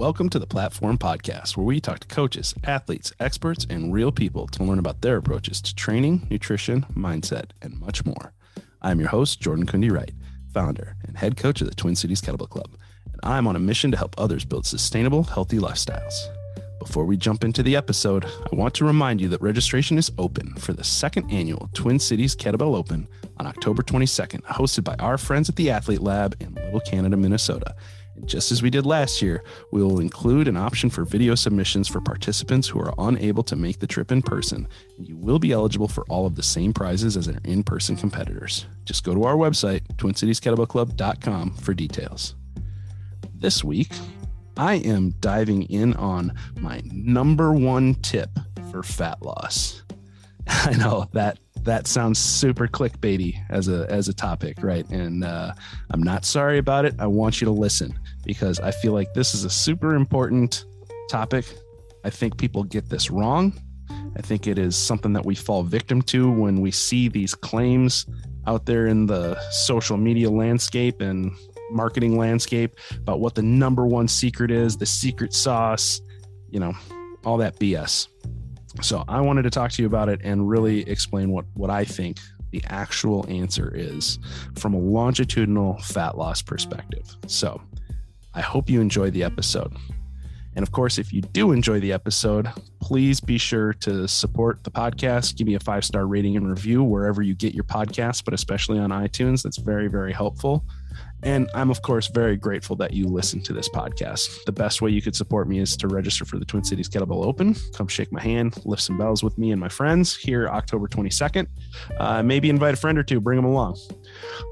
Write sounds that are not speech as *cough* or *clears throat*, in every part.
Welcome to the Platform Podcast, where we talk to coaches, athletes, experts, and real people to learn about their approaches to training, nutrition, mindset, and much more. I'm your host, Jordan Kundi Wright, founder and head coach of the Twin Cities Kettlebell Club, and I'm on a mission to help others build sustainable, healthy lifestyles. Before we jump into the episode, I want to remind you that registration is open for the second annual Twin Cities Kettlebell Open on October 22nd, hosted by our friends at the Athlete Lab in Little Canada, Minnesota. And just as we did last year, we will include an option for video submissions for participants who are unable to make the trip in person, and you will be eligible for all of the same prizes as our in person competitors. Just go to our website, twincitieskettlebellclub.com, for details. This week, I am diving in on my number one tip for fat loss. *laughs* I know that that sounds super clickbaity as a as a topic, right? And uh, I'm not sorry about it. I want you to listen because I feel like this is a super important topic. I think people get this wrong. I think it is something that we fall victim to when we see these claims out there in the social media landscape and marketing landscape about what the number one secret is, the secret sauce, you know, all that BS. So I wanted to talk to you about it and really explain what what I think the actual answer is from a longitudinal fat loss perspective. So I hope you enjoy the episode. And of course, if you do enjoy the episode, please be sure to support the podcast. Give me a five star rating and review wherever you get your podcasts, but especially on iTunes. That's very, very helpful. And I'm, of course, very grateful that you listen to this podcast. The best way you could support me is to register for the Twin Cities Kettlebell Open. Come shake my hand, lift some bells with me and my friends here October 22nd. Uh, maybe invite a friend or two, bring them along.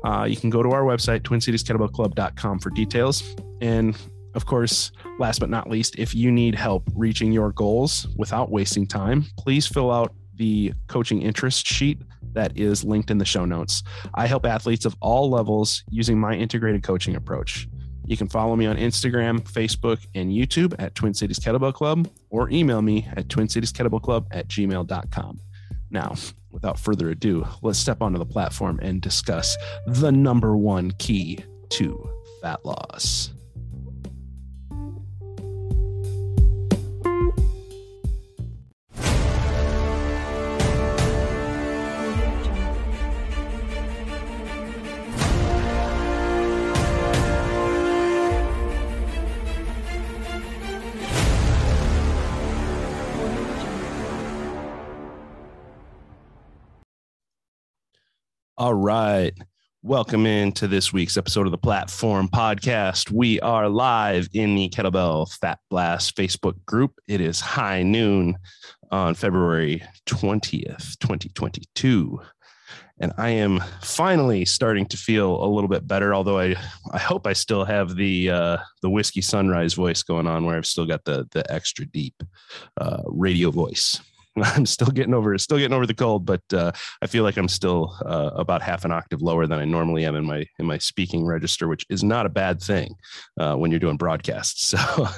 Uh, you can go to our website, twincitieskettlebellclub.com, for details. And of course, last but not least, if you need help reaching your goals without wasting time, please fill out the coaching interest sheet that is linked in the show notes. I help athletes of all levels using my integrated coaching approach. You can follow me on Instagram, Facebook, and YouTube at Twin Cities Kettlebell Club or email me at twincitieskettlebellclub at gmail.com. Now, without further ado, let's step onto the platform and discuss the number one key to fat loss. All right. Welcome into this week's episode of the Platform Podcast. We are live in the Kettlebell Fat Blast Facebook group. It is high noon on February 20th, 2022. And I am finally starting to feel a little bit better, although I, I hope I still have the uh, the whiskey sunrise voice going on where I've still got the the extra deep uh, radio voice. *laughs* I'm still getting over still getting over the cold, but uh, I feel like I'm still uh, about half an octave lower than I normally am in my in my speaking register, which is not a bad thing uh, when you're doing broadcasts. *laughs* So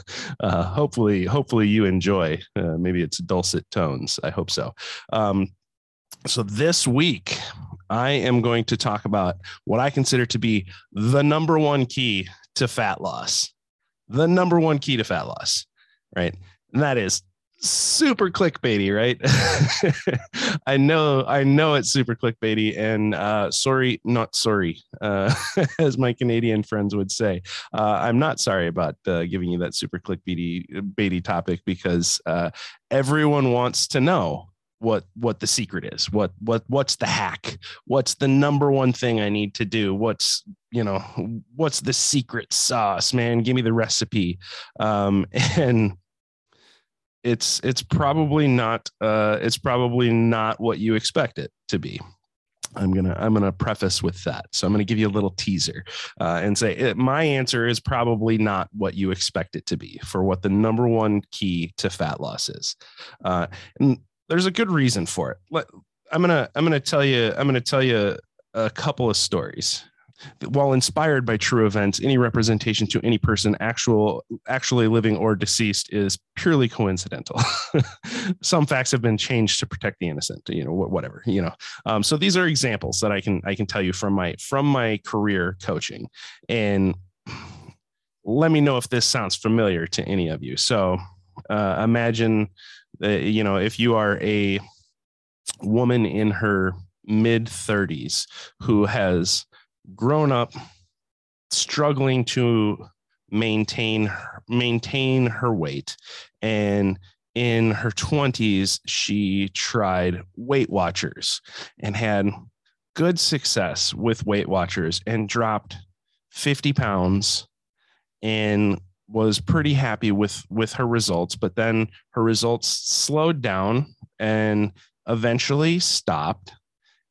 uh, hopefully, hopefully you enjoy. Uh, maybe it's dulcet tones. I hope so. Um, so this week, I am going to talk about what I consider to be the number one key to fat loss. The number one key to fat loss, right? And that is super clickbaity, right? *laughs* I know, I know it's super clickbaity, and uh, sorry, not sorry, uh, *laughs* as my Canadian friends would say. Uh, I'm not sorry about uh, giving you that super clickbaity baity topic because uh, everyone wants to know what what the secret is what what what's the hack what's the number one thing i need to do what's you know what's the secret sauce man give me the recipe um *laughs* and it's it's probably not uh, it's probably not what you expect it to be. I'm gonna I'm gonna preface with that. So I'm gonna give you a little teaser uh, and say it, my answer is probably not what you expect it to be for what the number one key to fat loss is. Uh, and there's a good reason for it. Let, I'm gonna I'm gonna tell you I'm gonna tell you a couple of stories while inspired by true events, any representation to any person, actual, actually living or deceased, is purely coincidental. *laughs* Some facts have been changed to protect the innocent. You know, whatever. You know, um, so these are examples that I can I can tell you from my from my career coaching, and let me know if this sounds familiar to any of you. So uh, imagine, uh, you know, if you are a woman in her mid 30s who has grown up struggling to maintain maintain her weight. And in her 20s she tried weight watchers and had good success with weight watchers and dropped 50 pounds and was pretty happy with with her results. But then her results slowed down and eventually stopped.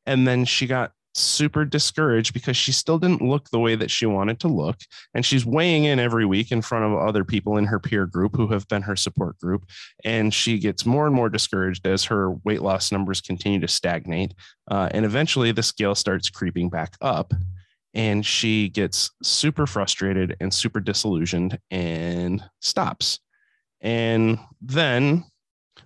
And then she got super discouraged because she still didn't look the way that she wanted to look. And she's weighing in every week in front of other people in her peer group who have been her support group. And she gets more and more discouraged as her weight loss numbers continue to stagnate. Uh, and eventually the scale starts creeping back up. And she gets super frustrated and super disillusioned and stops. And then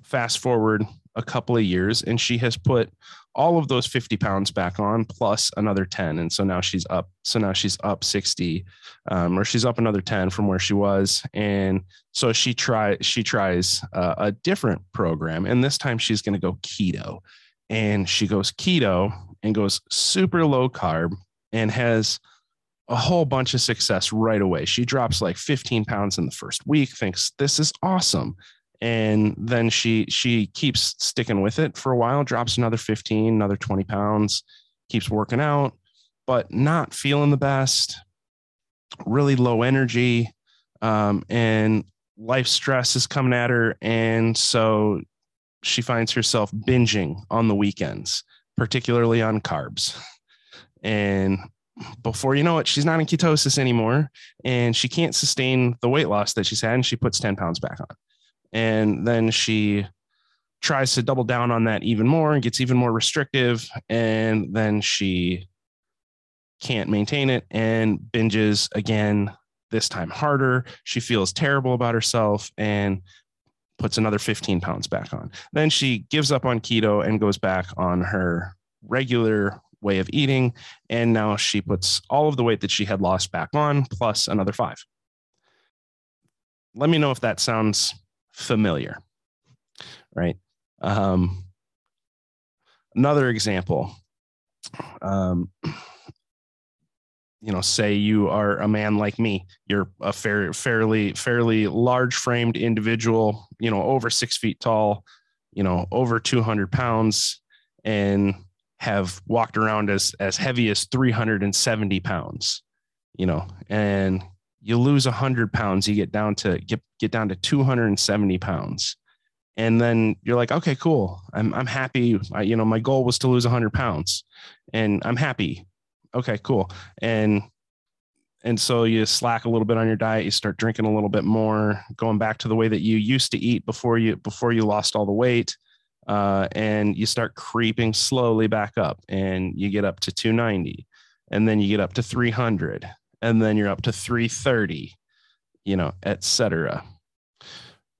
fast forward a couple of years, and she has put all of those 50 pounds back on plus another 10 and so now she's up so now she's up 60 um, or she's up another 10 from where she was. And so she try she tries uh, a different program. And this time she's going to go keto. And she goes keto and goes super low carb and has a whole bunch of success right away. She drops like 15 pounds in the first week, thinks this is awesome and then she she keeps sticking with it for a while drops another 15 another 20 pounds keeps working out but not feeling the best really low energy um, and life stress is coming at her and so she finds herself binging on the weekends particularly on carbs. And before you know it she's not in ketosis anymore and she can't sustain the weight loss that she's had and she puts 10 pounds back on and then she tries to double down on that even more and gets even more restrictive. And then she can't maintain it and binges again, this time harder. She feels terrible about herself and puts another 15 pounds back on. Then she gives up on keto and goes back on her regular way of eating. And now she puts all of the weight that she had lost back on, plus another five. Let me know if that sounds familiar, right? Um, another example, um, you know, say you are a man like me, you're a fair, fairly, fairly large framed individual, you know, over six feet tall, you know, over 200 pounds and have walked around as, as heavy as 370 pounds, you know, and you lose 100 pounds you get down to get, get down to 270 pounds. And then you're like okay cool. I'm, I'm happy. I, you know my goal was to lose 100 pounds and i'm happy. Okay cool. And and so you slack a little bit on your diet you start drinking a little bit more going back to the way that you used to eat before you before you lost all the weight uh, and you start creeping slowly back up and you get up to 290 and then you get up to 300 and then you're up to 330 you know etc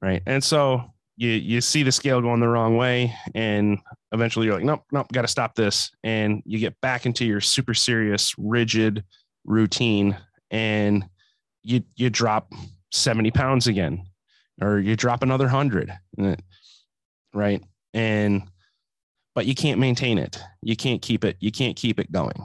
right? And so you you see the scale going the wrong way and eventually you're like nope nope got to stop this. And you get back into your super serious rigid routine and you you drop 70 pounds again or you drop another 100 right? And but you can't maintain it. You can't keep it. You can't keep it going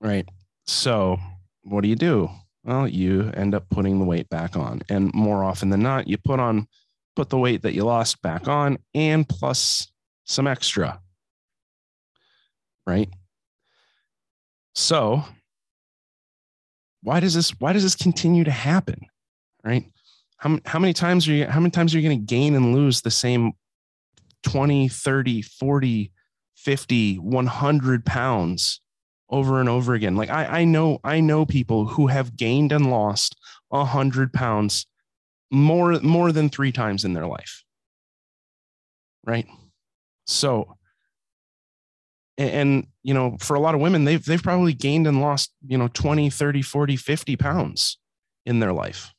right? So what do you do? Well, you end up putting the weight back on. And more often than not, you put on put the weight that you lost back on and plus some extra. Right? So, why does this why does this continue to happen? Right? How, how many times are you how many times are you going to gain and lose the same 20, 30, 40, 50, 100 pounds over and over again. Like I, I know, I know people who have gained and lost a hundred pounds more, more than three times in their life. Right. So, and, and, you know, for a lot of women, they've, they've probably gained and lost, you know, 20, 30, 40, 50 pounds in their life.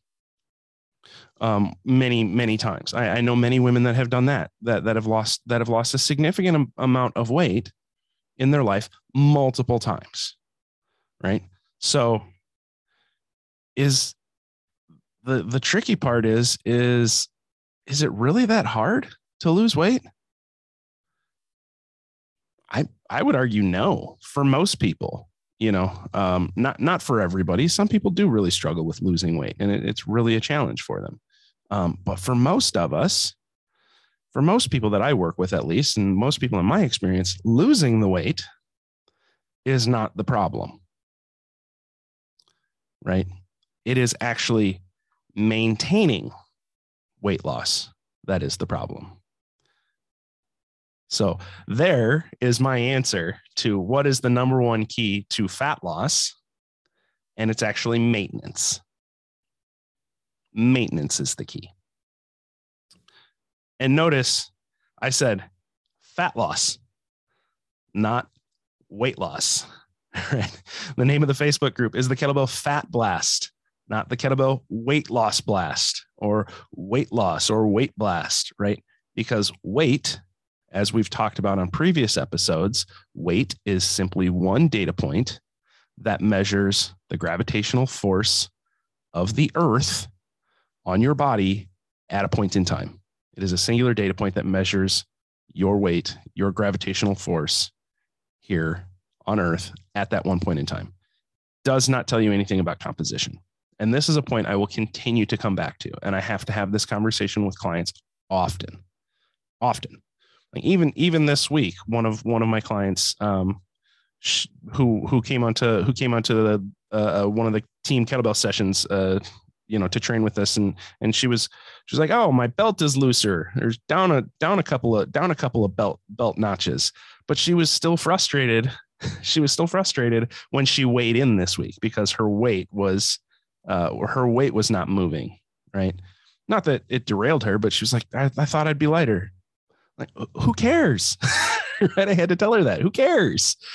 Um, many, many times. I, I know many women that have done that, that, that have lost, that have lost a significant amount of weight in their life multiple times. Right. So, is the the tricky part is is is it really that hard to lose weight? I I would argue no for most people. You know, um, not not for everybody. Some people do really struggle with losing weight, and it, it's really a challenge for them. Um, but for most of us, for most people that I work with, at least, and most people in my experience, losing the weight is not the problem. Right? It is actually maintaining weight loss that is the problem. So, there is my answer to what is the number one key to fat loss. And it's actually maintenance. Maintenance is the key. And notice I said fat loss, not weight loss. Right. *laughs* The name of the Facebook group is the Kettlebell Fat Blast, not the Kettlebell Weight Loss Blast or weight loss or weight blast, right? Because weight, as we've talked about on previous episodes, weight is simply one data point that measures the gravitational force of the earth on your body at a point in time. It is a singular data point that measures your weight, your gravitational force here on Earth at that one point in time. Does not tell you anything about composition. And this is a point I will continue to come back to. And I have to have this conversation with clients often, often. Like even even this week, one of one of my clients um, who who came onto who came onto the uh, uh one of the team kettlebell sessions uh, you know to train with us. And and she was she was like oh my belt is looser there's down a down a couple of down a couple of belt belt notches. But she was still frustrated. *laughs* She was still frustrated when she weighed in this week because her weight was uh her weight was not moving right? Not that it derailed her but she was like i, I thought i'd be lighter. Like who cares *laughs* *laughs* right i had to tell her that. Who cares? *laughs*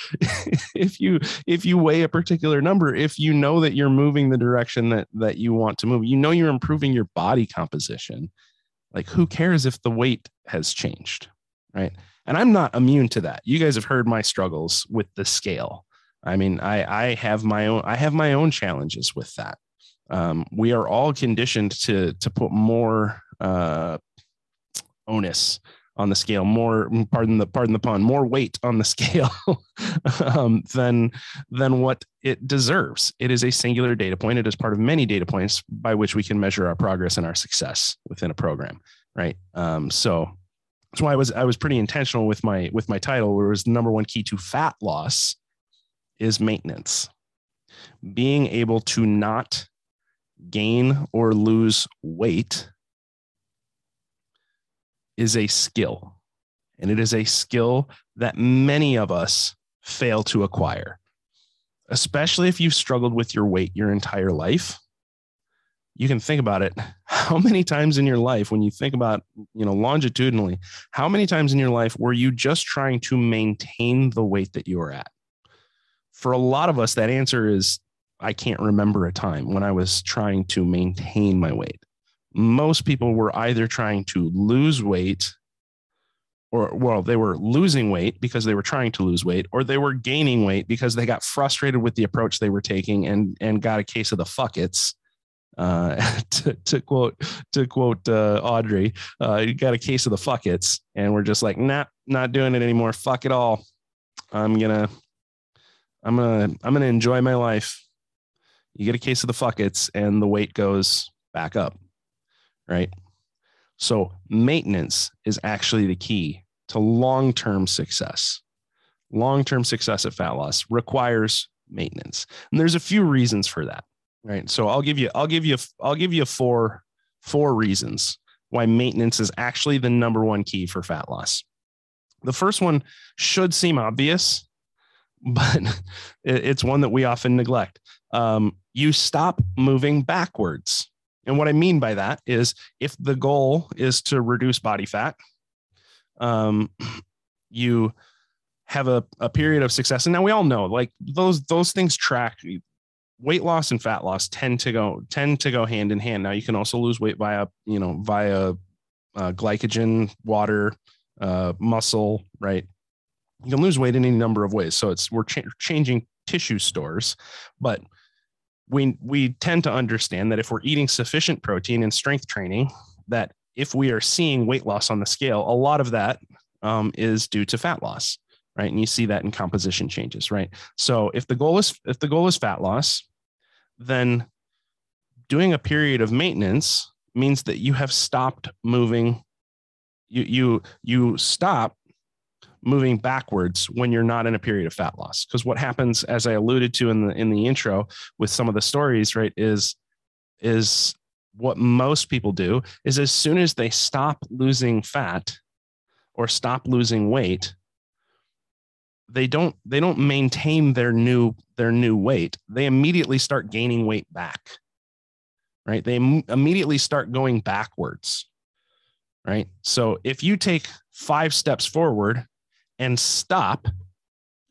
If you if you weigh a particular number if you know that you're moving the direction that that you want to move you know you're improving your body composition. Like who cares if the weight has changed right? And i'm not immune to that. You guys have heard my struggles with the scale. I mean i i have my own i have my own challenges with that. Um, we are all conditioned to to put more uh, onus on the scale, more pardon the pardon the pun, more weight on the *laughs* scale um, than than what it deserves. It is a singular data point. It is part of many data points by which we can measure our progress and our success within a program, right? Um, so that's why I was I was pretty intentional with my with my title, where it was number one key to fat loss is maintenance. Being able to not gain or lose weight is a skill, and it is a skill that many of us fail to acquire, especially if you've struggled with your weight your entire life. You can think about it. How many times in your life, when you think about, you know, longitudinally, how many times in your life were you just trying to maintain the weight that you were at? For a lot of us, that answer is I can't remember a time when I was trying to maintain my weight most people were either trying to lose weight or well they were losing weight because they were trying to lose weight or they were gaining weight because they got frustrated with the approach they were taking and and got a case of the fuckets uh, *laughs* to, to quote to quote uh, Audrey, uh, you got a case of the fuckets, and we're just like, nah, not doing it anymore. Fuck it all. I'm gonna, I'm gonna, I'm gonna enjoy my life. You get a case of the fuckets, and the weight goes back up right? So maintenance is actually the key to long-term success. Long-term success at fat loss requires maintenance. And there's a few reasons for that, right? So I'll give you I'll give you I'll give you four four reasons why maintenance is actually the number one key for fat loss. The first one should seem obvious, *laughs* but it's one that we often neglect. Um, you stop moving backwards. And what I mean by that is if the goal is to reduce body fat, um, *clears throat* you have a, a period of success. And now we all know like those those things track weight loss and fat loss tend to go tend to go hand in hand. Now you can also lose weight via, you know, via uh, glycogen, water, uh, muscle, right? You can lose weight in any number of ways. So it's we're cha- changing tissue stores, but we we tend to understand that if we're eating sufficient protein in strength training, that if we are seeing weight loss on the scale, a lot of that um, is due to fat loss, right? And you see that in composition changes, right? So if the goal is if the goal is fat loss, then doing a period of maintenance means that you have stopped moving. You you you stop moving backwards when you're not in a period of fat loss. Because what happens, as I alluded to in the in the intro with some of the stories, right, is is what most people do is as soon as they stop losing fat or stop losing weight, they don't they don't maintain their new their new weight. They immediately start gaining weight back. Right? They immediately start going backwards. Right? So if you take 5 steps forward and stop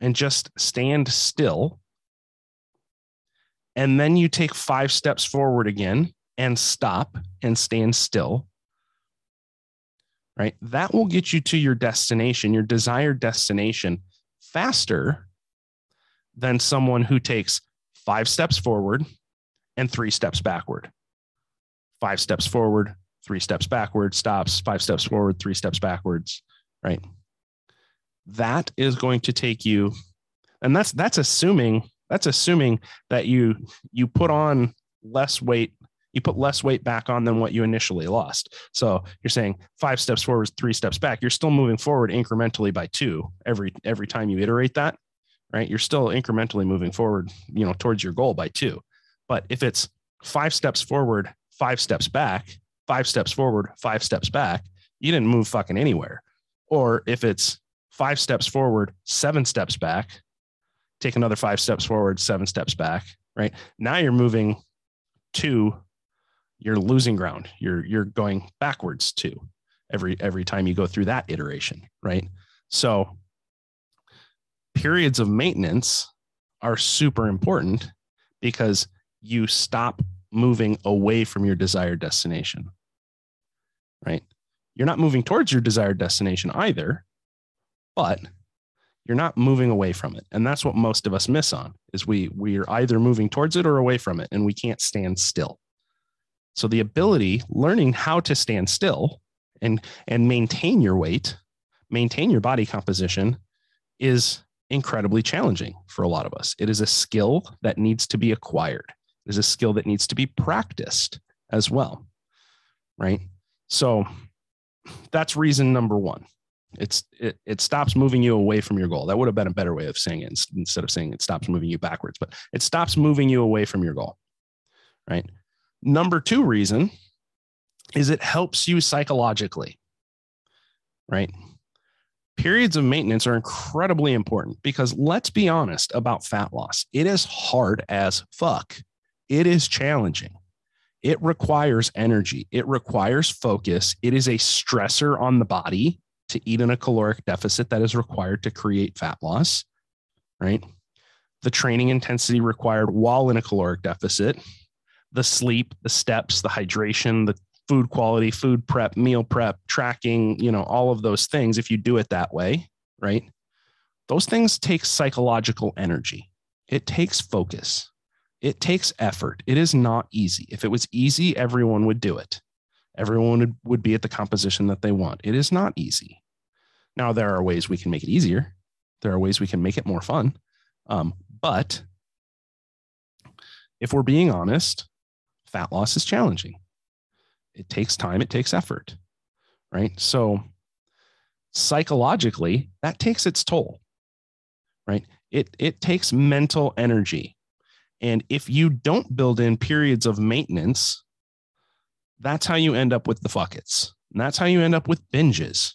and just stand still. And then you take five steps forward again and stop and stand still. Right? That will get you to your destination, your desired destination, faster than someone who takes five steps forward and three steps backward. Five steps forward, three steps backward, stops, five steps forward, three steps backwards. Right? That is going to take you and that's that's assuming that's assuming that you you put on less weight you put less weight back on than what you initially lost. So you're saying five steps forward three steps back you're still moving forward incrementally by two every every time you iterate that right? You're still incrementally moving forward you know towards your goal by two. But if it's five steps forward five steps back five steps forward five steps back you didn't move fucking anywhere. Or if it's five steps forward, seven steps back, take another five steps forward, seven steps back, right? Now you're moving to you're losing ground. You're you're going backwards too every every time you go through that iteration, right? So periods of maintenance are super important because you stop moving away from your desired destination. Right? You're not moving towards your desired destination either, but you're not moving away from it. And that's what most of us miss on is we we are either moving towards it or away from it and we can't stand still. So the ability learning how to stand still and and maintain your weight maintain your body composition is incredibly challenging for a lot of us. It is a skill that needs to be acquired. It is a skill that needs to be practiced as well right? So that's reason number 1 it's it, it stops moving you away from your goal. That would have been a better way of saying it instead of saying it stops moving you backwards but it stops moving you away from your goal right? Number two reason is it helps you psychologically right? Periods of maintenance are incredibly important because let's be honest about fat loss. It is hard as fuck. It is challenging. It requires energy. It requires focus. It is a stressor on the body to eat in a caloric deficit that is required to create fat loss, right? The training intensity required while in a caloric deficit, the sleep, the steps, the hydration, the food quality, food prep, meal prep, tracking, you know, all of those things, if you do it that way, right? Those things take psychological energy. It takes focus. It takes effort. It is not easy. If it was easy, everyone would do it. Everyone would, would be at the composition that they want. It is not easy. Now, there are ways we can make it easier. There are ways we can make it more fun. Um, but if we're being honest, fat loss is challenging. It takes time, it takes effort, right? So, psychologically, that takes its toll, right? It, it takes mental energy. And if you don't build in periods of maintenance, that's how you end up with the fuckets. And that's how you end up with binges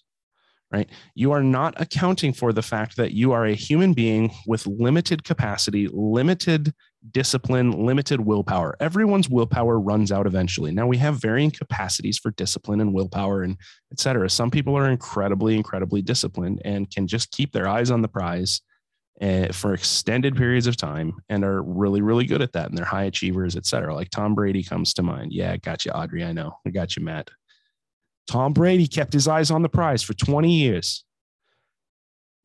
right? You are not accounting for the fact that you are a human being with limited capacity, limited discipline, limited willpower. Everyone's willpower runs out eventually. Now we have varying capacities for discipline and willpower and et cetera. Some people are incredibly, incredibly disciplined and can just keep their eyes on the prize uh, for extended periods of time and are really, really good at that. And they're high achievers, et cetera. Like Tom Brady comes to mind. Yeah, got you, Audrey. I know. I got you, Matt. Tom Brady kept his eyes on the prize for 20 years.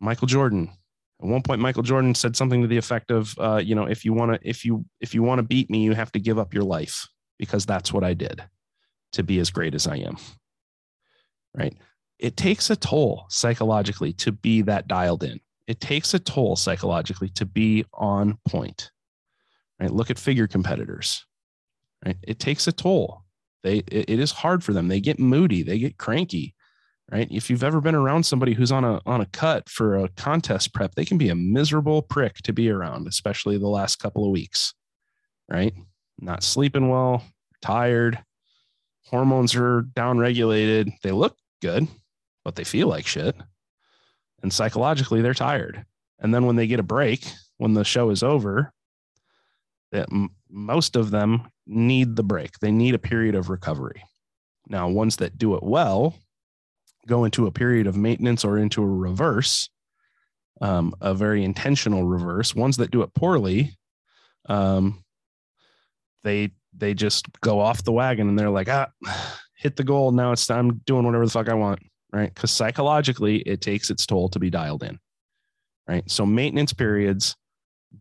Michael Jordan, At one point, Michael Jordan said something to the effect of, uh, you know, if you want to, if you, if you want to beat me, you have to give up your life because that's what I did to be as great as I am. Right. It takes a toll psychologically to be that dialed in. It takes a toll psychologically to be on point. Right. Look at figure competitors. Right. It takes a toll. They, it, it is hard for them. They get moody. They get cranky right? If you've ever been around somebody who's on a on a cut for a contest prep, they can be a miserable prick to be around, especially the last couple of weeks, right? Not sleeping well, tired, hormones are downregulated. They look good, but they feel like shit. And psychologically, they're tired. And then when they get a break, when the show is over, that most of them need the break. They need a period of recovery. Now, ones that do it well go into a period of maintenance or into a reverse, um, a very intentional reverse. Ones that do it poorly, um, they they just go off the wagon and they're like, ah, *sighs* hit the goal. Now it's time doing whatever the fuck I want, right? Because psychologically, it takes its toll to be dialed in, right? So maintenance periods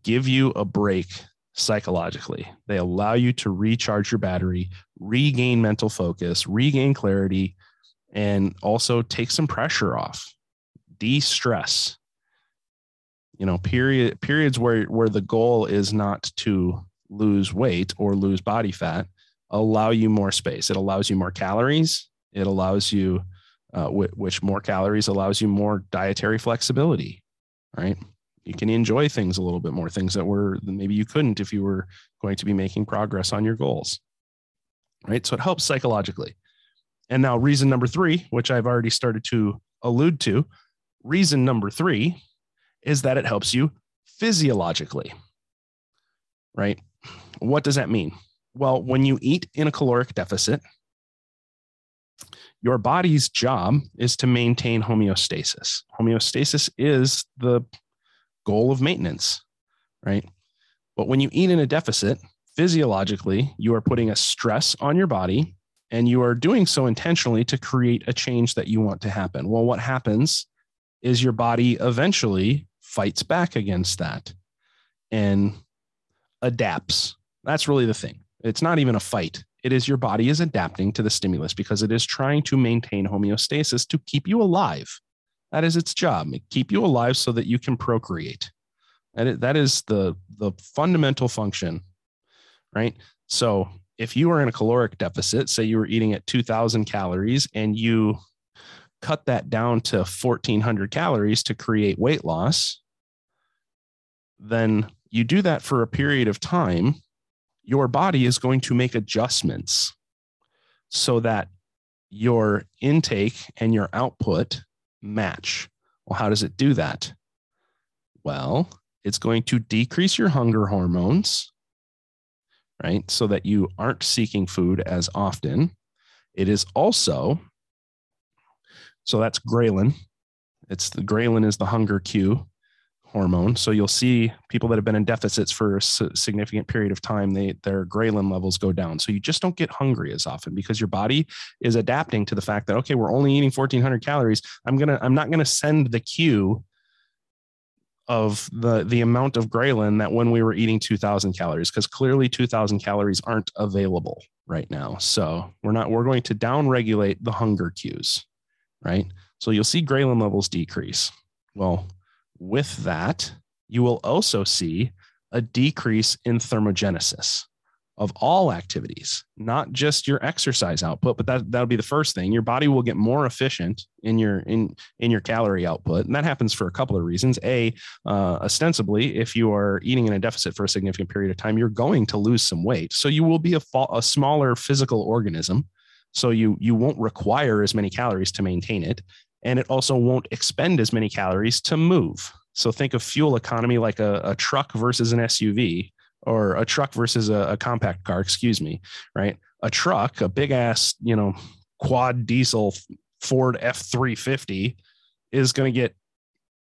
give you a break psychologically. They allow you to recharge your battery, regain mental focus, regain clarity, and also take some pressure off, de-stress. You know, period periods where where the goal is not to lose weight or lose body fat allow you more space. It allows you more calories. It allows you, uh, which more calories allows you more dietary flexibility, right? You can enjoy things a little bit more, things that were maybe you couldn't if you were going to be making progress on your goals, right? So it helps psychologically. And now, reason number three, which I've already started to allude to, reason number three is that it helps you physiologically, right? What does that mean? Well, when you eat in a caloric deficit, your body's job is to maintain homeostasis. Homeostasis is the goal of maintenance, right? But when you eat in a deficit, physiologically, you are putting a stress on your body and you are doing so intentionally to create a change that you want to happen. Well, what happens is your body eventually fights back against that and adapts. That's really the thing. It's not even a fight. It is your body is adapting to the stimulus because it is trying to maintain homeostasis to keep you alive. That is its job. Keep you alive so that you can procreate. And That is the, the fundamental function, right? So if you were in a caloric deficit, say you were eating at 2000 calories and you cut that down to 1400 calories to create weight loss, then you do that for a period of time, your body is going to make adjustments so that your intake and your output match. Well, how does it do that? Well, it's going to decrease your hunger hormones right? So that you aren't seeking food as often. It is also, so that's ghrelin. It's the ghrelin is the hunger cue hormone. So you'll see people that have been in deficits for a significant period of time, they their ghrelin levels go down. So you just don't get hungry as often because your body is adapting to the fact that okay, we're only eating 1400 calories. I'm going to I'm not going to send the cue of the the amount of ghrelin that when we were eating 2000 calories because clearly 2000 calories aren't available right now so we're not we're going to down regulate the hunger cues right so you'll see ghrelin levels decrease well with that you will also see a decrease in thermogenesis of all activities, not just your exercise output, but that that'll be the first thing. Your body will get more efficient in your in in your calorie output, and that happens for a couple of reasons. A, uh, ostensibly, if you are eating in a deficit for a significant period of time, you're going to lose some weight, so you will be a, a smaller physical organism. So you you won't require as many calories to maintain it, and it also won't expend as many calories to move. So think of fuel economy like a, a truck versus an SUV or a truck versus a, a compact car, excuse me, right? A truck, a big ass, you know, quad diesel Ford F 350 is going to get,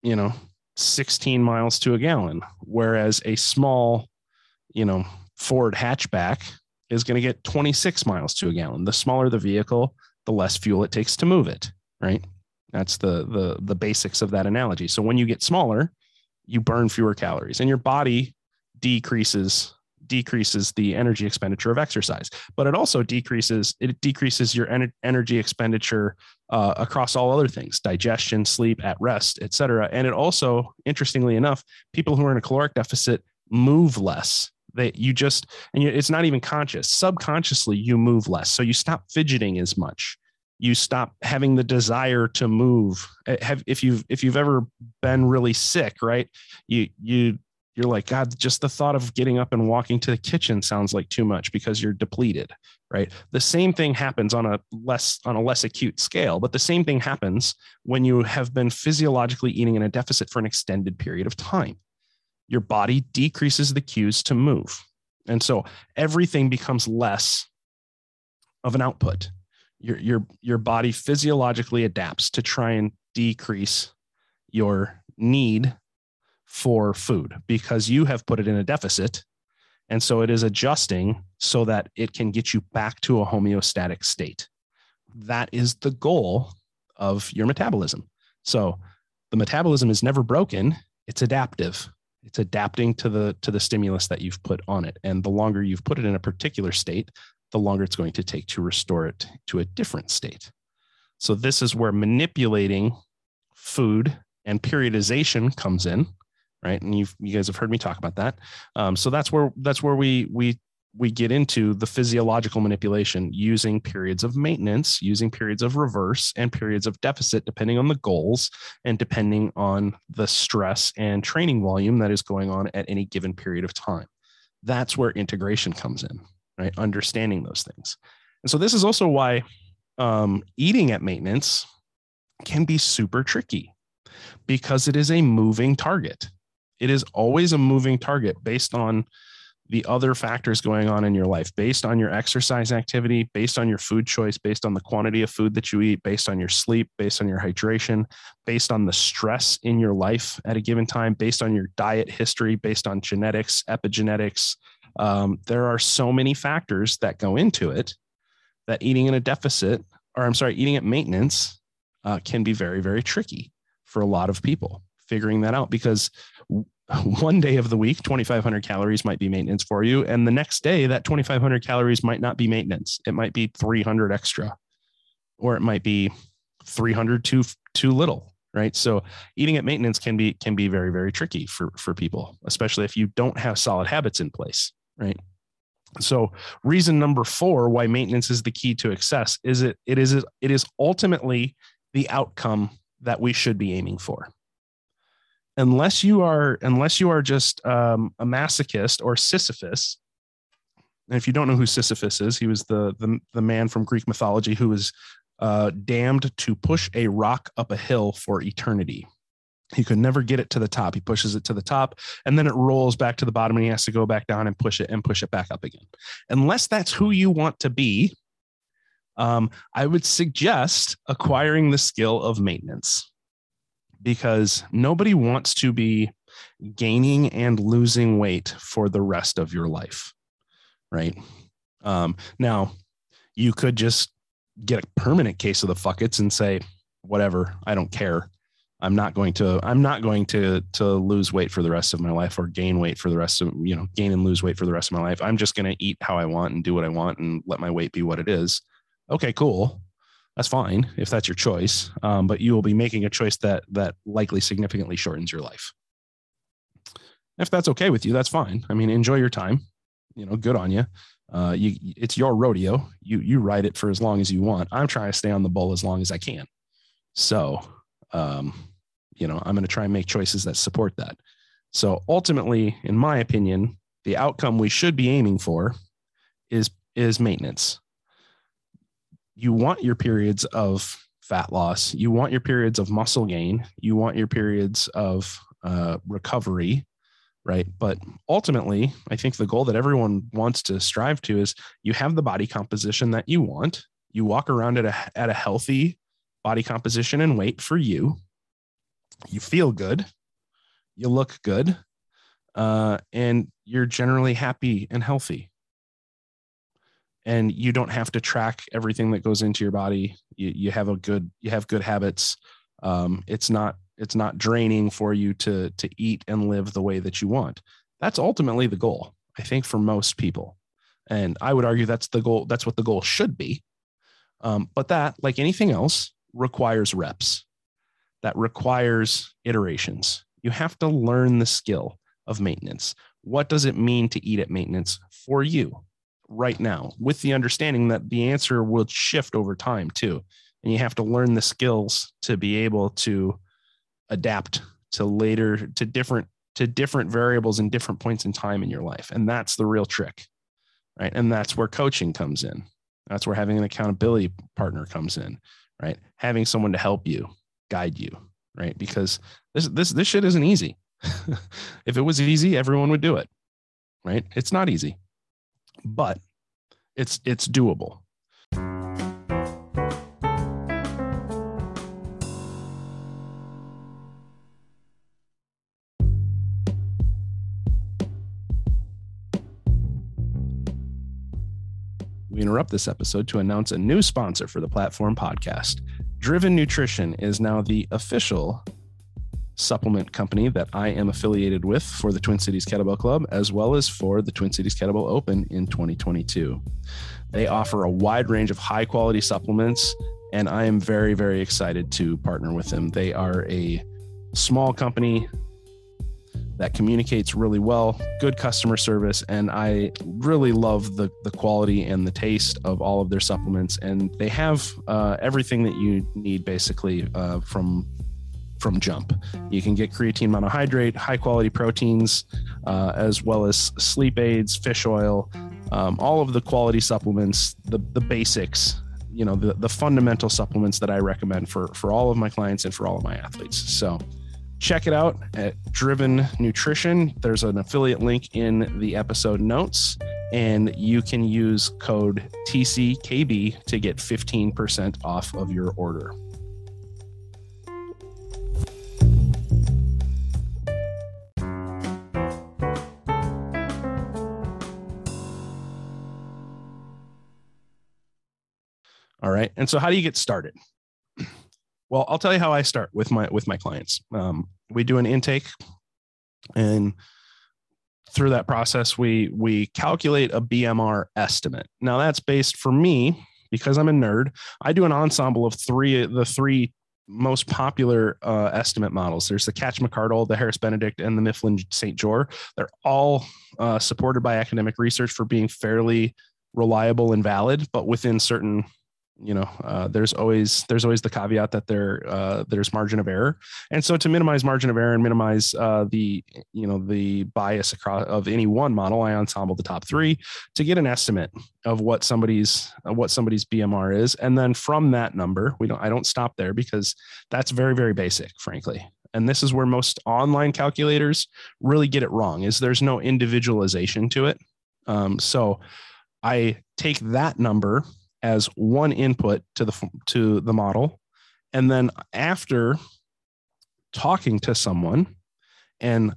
you know, 16 miles to a gallon, whereas a small, you know, Ford hatchback is going to get 26 miles to a gallon. The smaller the vehicle, the less fuel it takes to move it, right? That's the the the basics of that analogy. So when you get smaller, you burn fewer calories and your body decreases decreases the energy expenditure of exercise but it also decreases it decreases your en- energy expenditure uh, across all other things digestion sleep at rest etc and it also interestingly enough people who are in a caloric deficit move less. That you just and it's not even conscious subconsciously you move less. So you stop fidgeting as much you stop having the desire to move. Eh, have if you've if you've ever been really sick right you you you're like god just the thought of getting up and walking to the kitchen sounds like too much because you're depleted right? The same thing happens on a less on a less acute scale but the same thing happens when you have been physiologically eating in a deficit for an extended period of time. Your body decreases the cues to move and so everything becomes less of an output your your your body physiologically adapts to try and decrease your need for food because you have put it in a deficit. And so it is adjusting so that it can get you back to a homeostatic state. That is the goal of your metabolism. So the metabolism is never broken. It's adaptive. It's adapting to the to the stimulus that you've put on it. And the longer you've put it in a particular state the longer it's going to take to restore it to a different state. So, this is where manipulating food and periodization comes in, right? And you you guys have heard me talk about that. Um, so that's where that's where we we we get into the physiological manipulation using periods of maintenance, using periods of reverse, and periods of deficit, depending on the goals and depending on the stress and training volume that is going on at any given period of time. That's where integration comes in right? Understanding those things. And so this is also why um, eating at maintenance can be super tricky because it is a moving target. It is always a moving target based on the other factors going on in your life, based on your exercise activity, based on your food choice, based on the quantity of food that you eat, based on your sleep, based on your hydration, based on the stress in your life at a given time, based on your diet history, based on genetics, epigenetics, um, there are so many factors that go into it that eating in a deficit, or I'm sorry, eating at maintenance uh, can be very, very tricky for a lot of people figuring that out because *laughs* one day of the week 2500 calories might be maintenance for you. And the next day that 2500 calories might not be maintenance. It might be 300 extra or it might be 300 too too little right? So eating at maintenance can be can be very very tricky for for people especially if you don't have solid habits in place right? So reason number four why maintenance is the key to success is it it is it is ultimately the outcome that we should be aiming for. Unless you are unless you are just um, a masochist or Sisyphus, and if you don't know who Sisyphus is, he was the the, the man from Greek mythology who was uh, damned to push a rock up a hill for eternity. He could never get it to the top. He pushes it to the top and then it rolls back to the bottom and he has to go back down and push it and push it back up again. Unless that's who you want to be, um, I would suggest acquiring the skill of maintenance because nobody wants to be gaining and losing weight for the rest of your life. Right. Um, now, you could just get a permanent case of the fuckets and say, whatever, I don't care I'm not going to I'm not going to to lose weight for the rest of my life or gain weight for the rest of you know gain and lose weight for the rest of my life. I'm just going to eat how I want and do what I want and let my weight be what it is. Okay, cool. That's fine if that's your choice. Um, but you will be making a choice that that likely significantly shortens your life. If that's okay with you, that's fine. I mean, enjoy your time. You know, good on you. Uh, you it's your rodeo. You you ride it for as long as you want. I'm trying to stay on the bull as long as I can. So um, you know i'm going to try and make choices that support that. So ultimately in my opinion the outcome we should be aiming for is is maintenance. You want your periods of fat loss. You want your periods of muscle gain. You want your periods of uh, recovery right? But ultimately i think the goal that everyone wants to strive to is you have the body composition that you want. You walk around at a at a healthy body composition and weight for you you feel good, you look good, uh, and you're generally happy and healthy. And you don't have to track everything that goes into your body. You, you have a good, you have good habits. Um, it's not, it's not draining for you to to eat and live the way that you want that's ultimately the goal i think for most people and i would argue that's the goal that's what the goal should be um, but that like anything else requires reps that requires iterations. You have to learn the skill of maintenance. What does it mean to eat at maintenance for you right now? With the understanding that the answer will shift over time too. And you have to learn the skills to be able to adapt to later to different to different variables and different points in time in your life. And that's the real trick right? And that's where coaching comes in. That's where having an accountability partner comes in right? Having someone to help you guide you right? Because this this this shit isn't easy. *laughs* If it was easy everyone would do it right? It's not easy but it's it's doable. We interrupt this episode to announce a new sponsor for the platform podcast. Driven Nutrition is now the official supplement company that I am affiliated with for the Twin Cities Kettlebell Club, as well as for the Twin Cities Kettlebell Open in 2022. They offer a wide range of high quality supplements, and I am very, very excited to partner with them. They are a small company that communicates really well, good customer service, and I really love the the quality and the taste of all of their supplements. And they have uh, everything that you need basically uh, from from Jump. You can get creatine monohydrate, high quality proteins, uh, as well as sleep aids, fish oil, um, all of the quality supplements, the the basics. You know the the fundamental supplements that I recommend for for all of my clients and for all of my athletes. So check it out at Driven Nutrition. There's an affiliate link in the episode notes, and you can use code TCKB to get 15% off of your order. All right. And so, how do you get started? Well, I'll tell you how I start with my with my clients. Um, we do an intake, and through that process, we we calculate a BMR estimate. Now that's based for me because I'm a nerd. I do an ensemble of three the three most popular uh, estimate models. There's the Katch McArdle, the Harris Benedict, and the Mifflin St. Jeor. They're all uh, supported by academic research for being fairly reliable and valid, but within certain you know uh, there's always there's always the caveat that there uh, there's margin of error. And so to minimize margin of error and minimize uh, the you know the bias across of any one model i ensemble the top three to get an estimate of what somebody's what somebody's bmr is. And then from that number we don't i don't stop there because that's very very basic frankly. And this is where most online calculators really get it wrong is there's no individualization to it. Um, so i take that number as one input to the to the model. And then after talking to someone and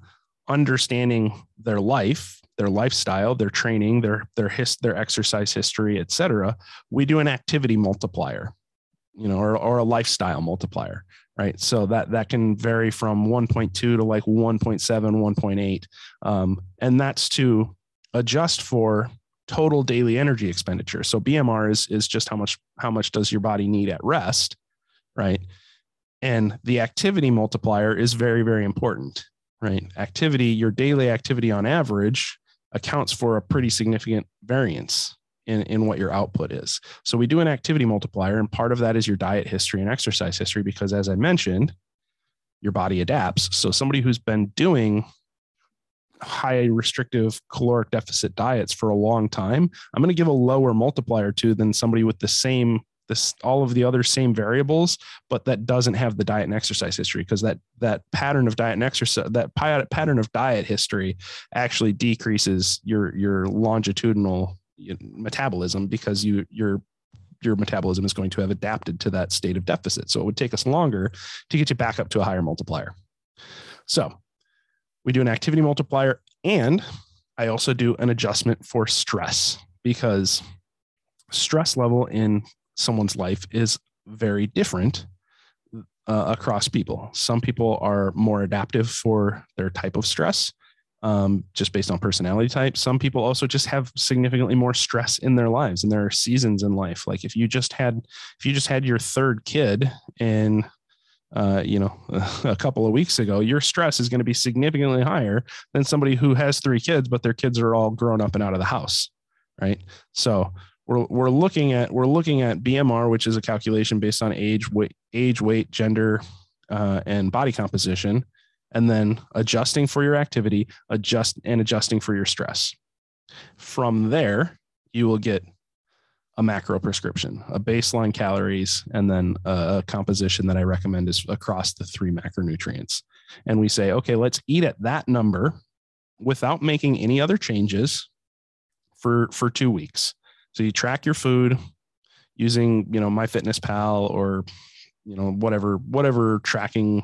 understanding their life their lifestyle their training their their his, their exercise history etc we do an activity multiplier you know or, or a lifestyle multiplier right? So that that can vary from 1.2 to like 1.7 1.8 um, and that's to adjust for total daily energy expenditure. So BMR is is just how much how much does your body need at rest, right? And the activity multiplier is very very important, right? Activity, your daily activity on average accounts for a pretty significant variance in, in what your output is. So we do an activity multiplier, and part of that is your diet history and exercise history, because as I mentioned, your body adapts. So somebody who's been doing high restrictive caloric deficit diets for a long time, I'm going to give a lower multiplier to than somebody with the same this all of the other same variables, but that doesn't have the diet and exercise history because that that pattern of diet and exercise that pattern of diet history actually decreases your your longitudinal metabolism because you your your metabolism is going to have adapted to that state of deficit. So it would take us longer to get you back up to a higher multiplier. So we do an activity multiplier and I also do an adjustment for stress because stress level in someone's life is very different uh, across people. Some people are more adaptive for their type of stress, um, just based on personality type. Some people also just have significantly more stress in their lives, and there are seasons in life. Like if you just had, if you just had your third kid in uh, you know, *laughs* a couple of weeks ago, your stress is going to be significantly higher than somebody who has three kids, but their kids are all grown up and out of the house, right? So we're we're looking at we're looking at BMR, which is a calculation based on age, weight, age, weight, gender, uh, and body composition, and then adjusting for your activity, adjust and adjusting for your stress. From there, you will get a macro prescription, a baseline calories, and then a composition that I recommend is across the three macronutrients. And we say, okay, let's eat at that number without making any other changes for for two weeks. So you track your food using, you know, MyFitnessPal or, you know, whatever, whatever tracking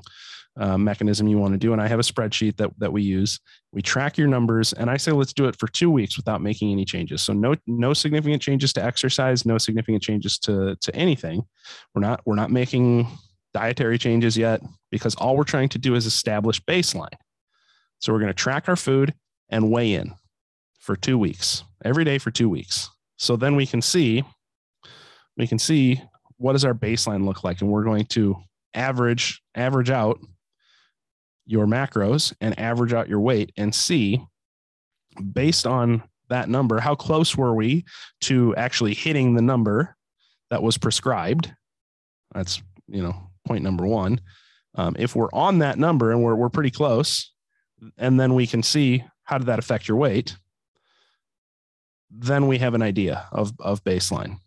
uh, mechanism you want to do. And I have a spreadsheet that, that we use. We track your numbers and I say, let's do it for two weeks without making any changes. So no, no significant changes to exercise, no significant changes to, to anything. We're not, we're not making dietary changes yet because all we're trying to do is establish baseline. So we're going to track our food and weigh in for two weeks, every day for two weeks. So then we can see, we can see what does our baseline look like, and we're going to average average out your macros and average out your weight and see based on that number how close were we to actually hitting the number that was prescribed that's you know point number one um, if we're on that number and we're, we're pretty close and then we can see how did that affect your weight then we have an idea of, of baseline.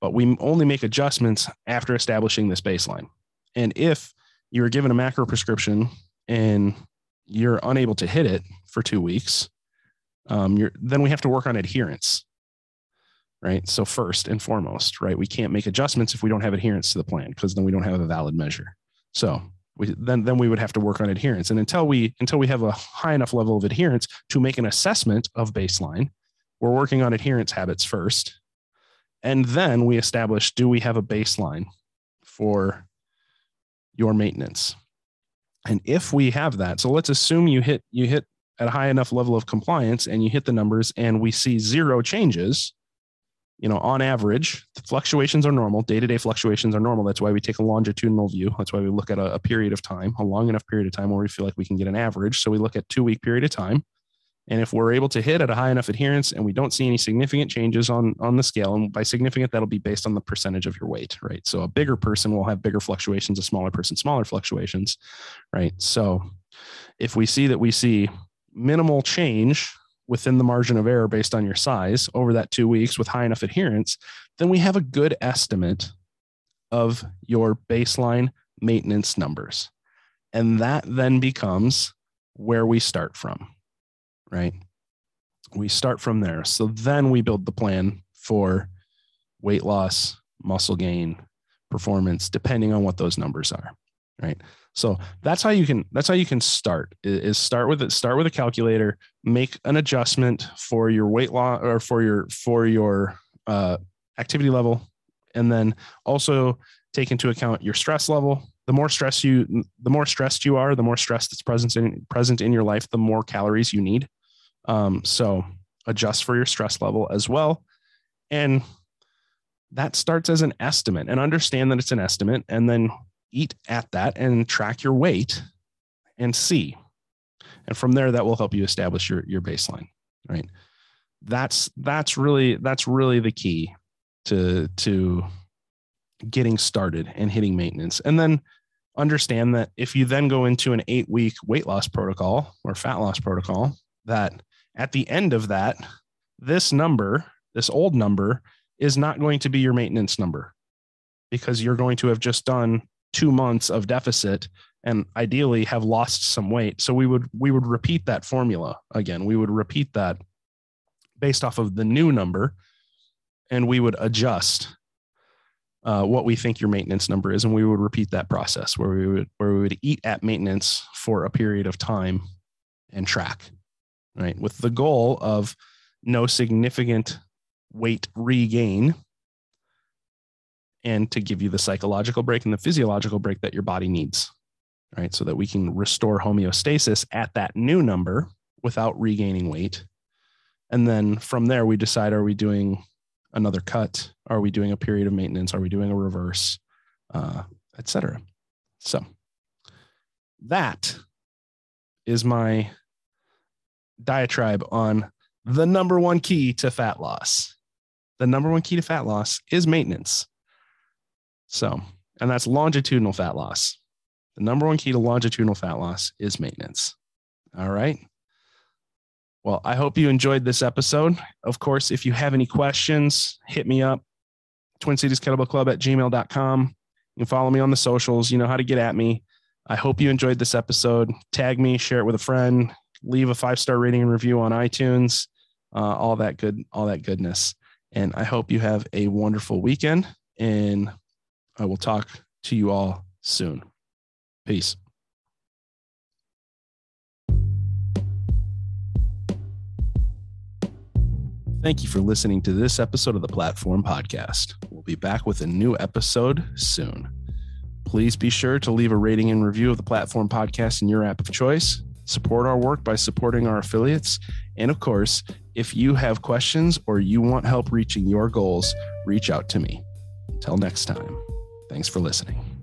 But we only make adjustments after establishing this baseline. And if you're given a macro prescription and you're unable to hit it for two weeks, um, you're, then we have to work on adherence. Right. So, first and foremost, right, we can't make adjustments if we don't have adherence to the plan because then we don't have a valid measure. So, we, then then we would have to work on adherence and until we until we have a high enough level of adherence to make an assessment of baseline we're working on adherence habits first. And then we establish do we have a baseline for your maintenance? And if we have that, so let's assume you hit you hit at a high enough level of compliance and you hit the numbers and we see zero changes, you know, on average, the fluctuations are normal. Day to day fluctuations are normal. That's why we take a longitudinal view. That's why we look at a, a, period of time, a long enough period of time where we feel like we can get an average. So we look at two week period of time. And if we're able to hit at a high enough adherence and we don't see any significant changes on, on the scale, and by significant, that'll be based on the percentage of your weight, right? So a bigger person will have bigger fluctuations, a smaller person, smaller fluctuations, right? So if we see that we see minimal change within the margin of error based on your size over that two weeks with high enough adherence, then we have a good estimate of your baseline maintenance numbers. And that then becomes where we start from right? We start from there. So then we build the plan for weight loss, muscle gain, performance, depending on what those numbers are, right? So that's how you can that's how you can start is start with it start with a calculator, make an adjustment for your weight loss or for your for your uh, activity level, and then also take into account your stress level. The more stress you the more stressed you are, the more stress that's present in present in your life, the more calories you need. Um, so adjust for your stress level as well. And that starts as an estimate and understand that it's an estimate and then eat at that and track your weight and see. And from there, that will help you establish your, your baseline, right? That's, that's really, that's really the key to, to getting started and hitting maintenance. And then understand that if you then go into an eight week weight loss protocol or fat loss protocol, that at the end of that, this number, this old number, is not going to be your maintenance number because you're going to have just done two months of deficit and ideally have lost some weight. So we would we would repeat that formula again. We would repeat that based off of the new number, and we would adjust uh, what we think your maintenance number is, and we would repeat that process where we would where we would eat at maintenance for a period of time and track right? With the goal of no significant weight regain and to give you the psychological break and the physiological break that your body needs, right? So that we can restore homeostasis at that new number without regaining weight. And then from there, we decide are we doing another cut? Are we doing a period of maintenance? Are we doing a reverse, uh, etc. So that is my diatribe on the number one key to fat loss. The number one key to fat loss is maintenance. So, and that's longitudinal fat loss. The number one key to longitudinal fat loss is maintenance. All right. Well, I hope you enjoyed this episode. Of course, if you have any questions, hit me up. Twin Cities Kettlebell Club at gmail.com. You can follow me on the socials. You know how to get at me. I hope you enjoyed this episode. Tag me, share it with a friend, leave a five star rating and review on iTunes, uh, all that good, all that goodness. And I hope you have a wonderful weekend. And I will talk to you all soon. Peace. Thank you for listening to this episode of the Platform Podcast. We'll be back with a new episode soon. Please be sure to leave a rating and review of the Platform Podcast in your app of choice. Support our work by supporting our affiliates. And of course, if you have questions or you want help reaching your goals, reach out to me. Until next time, thanks for listening.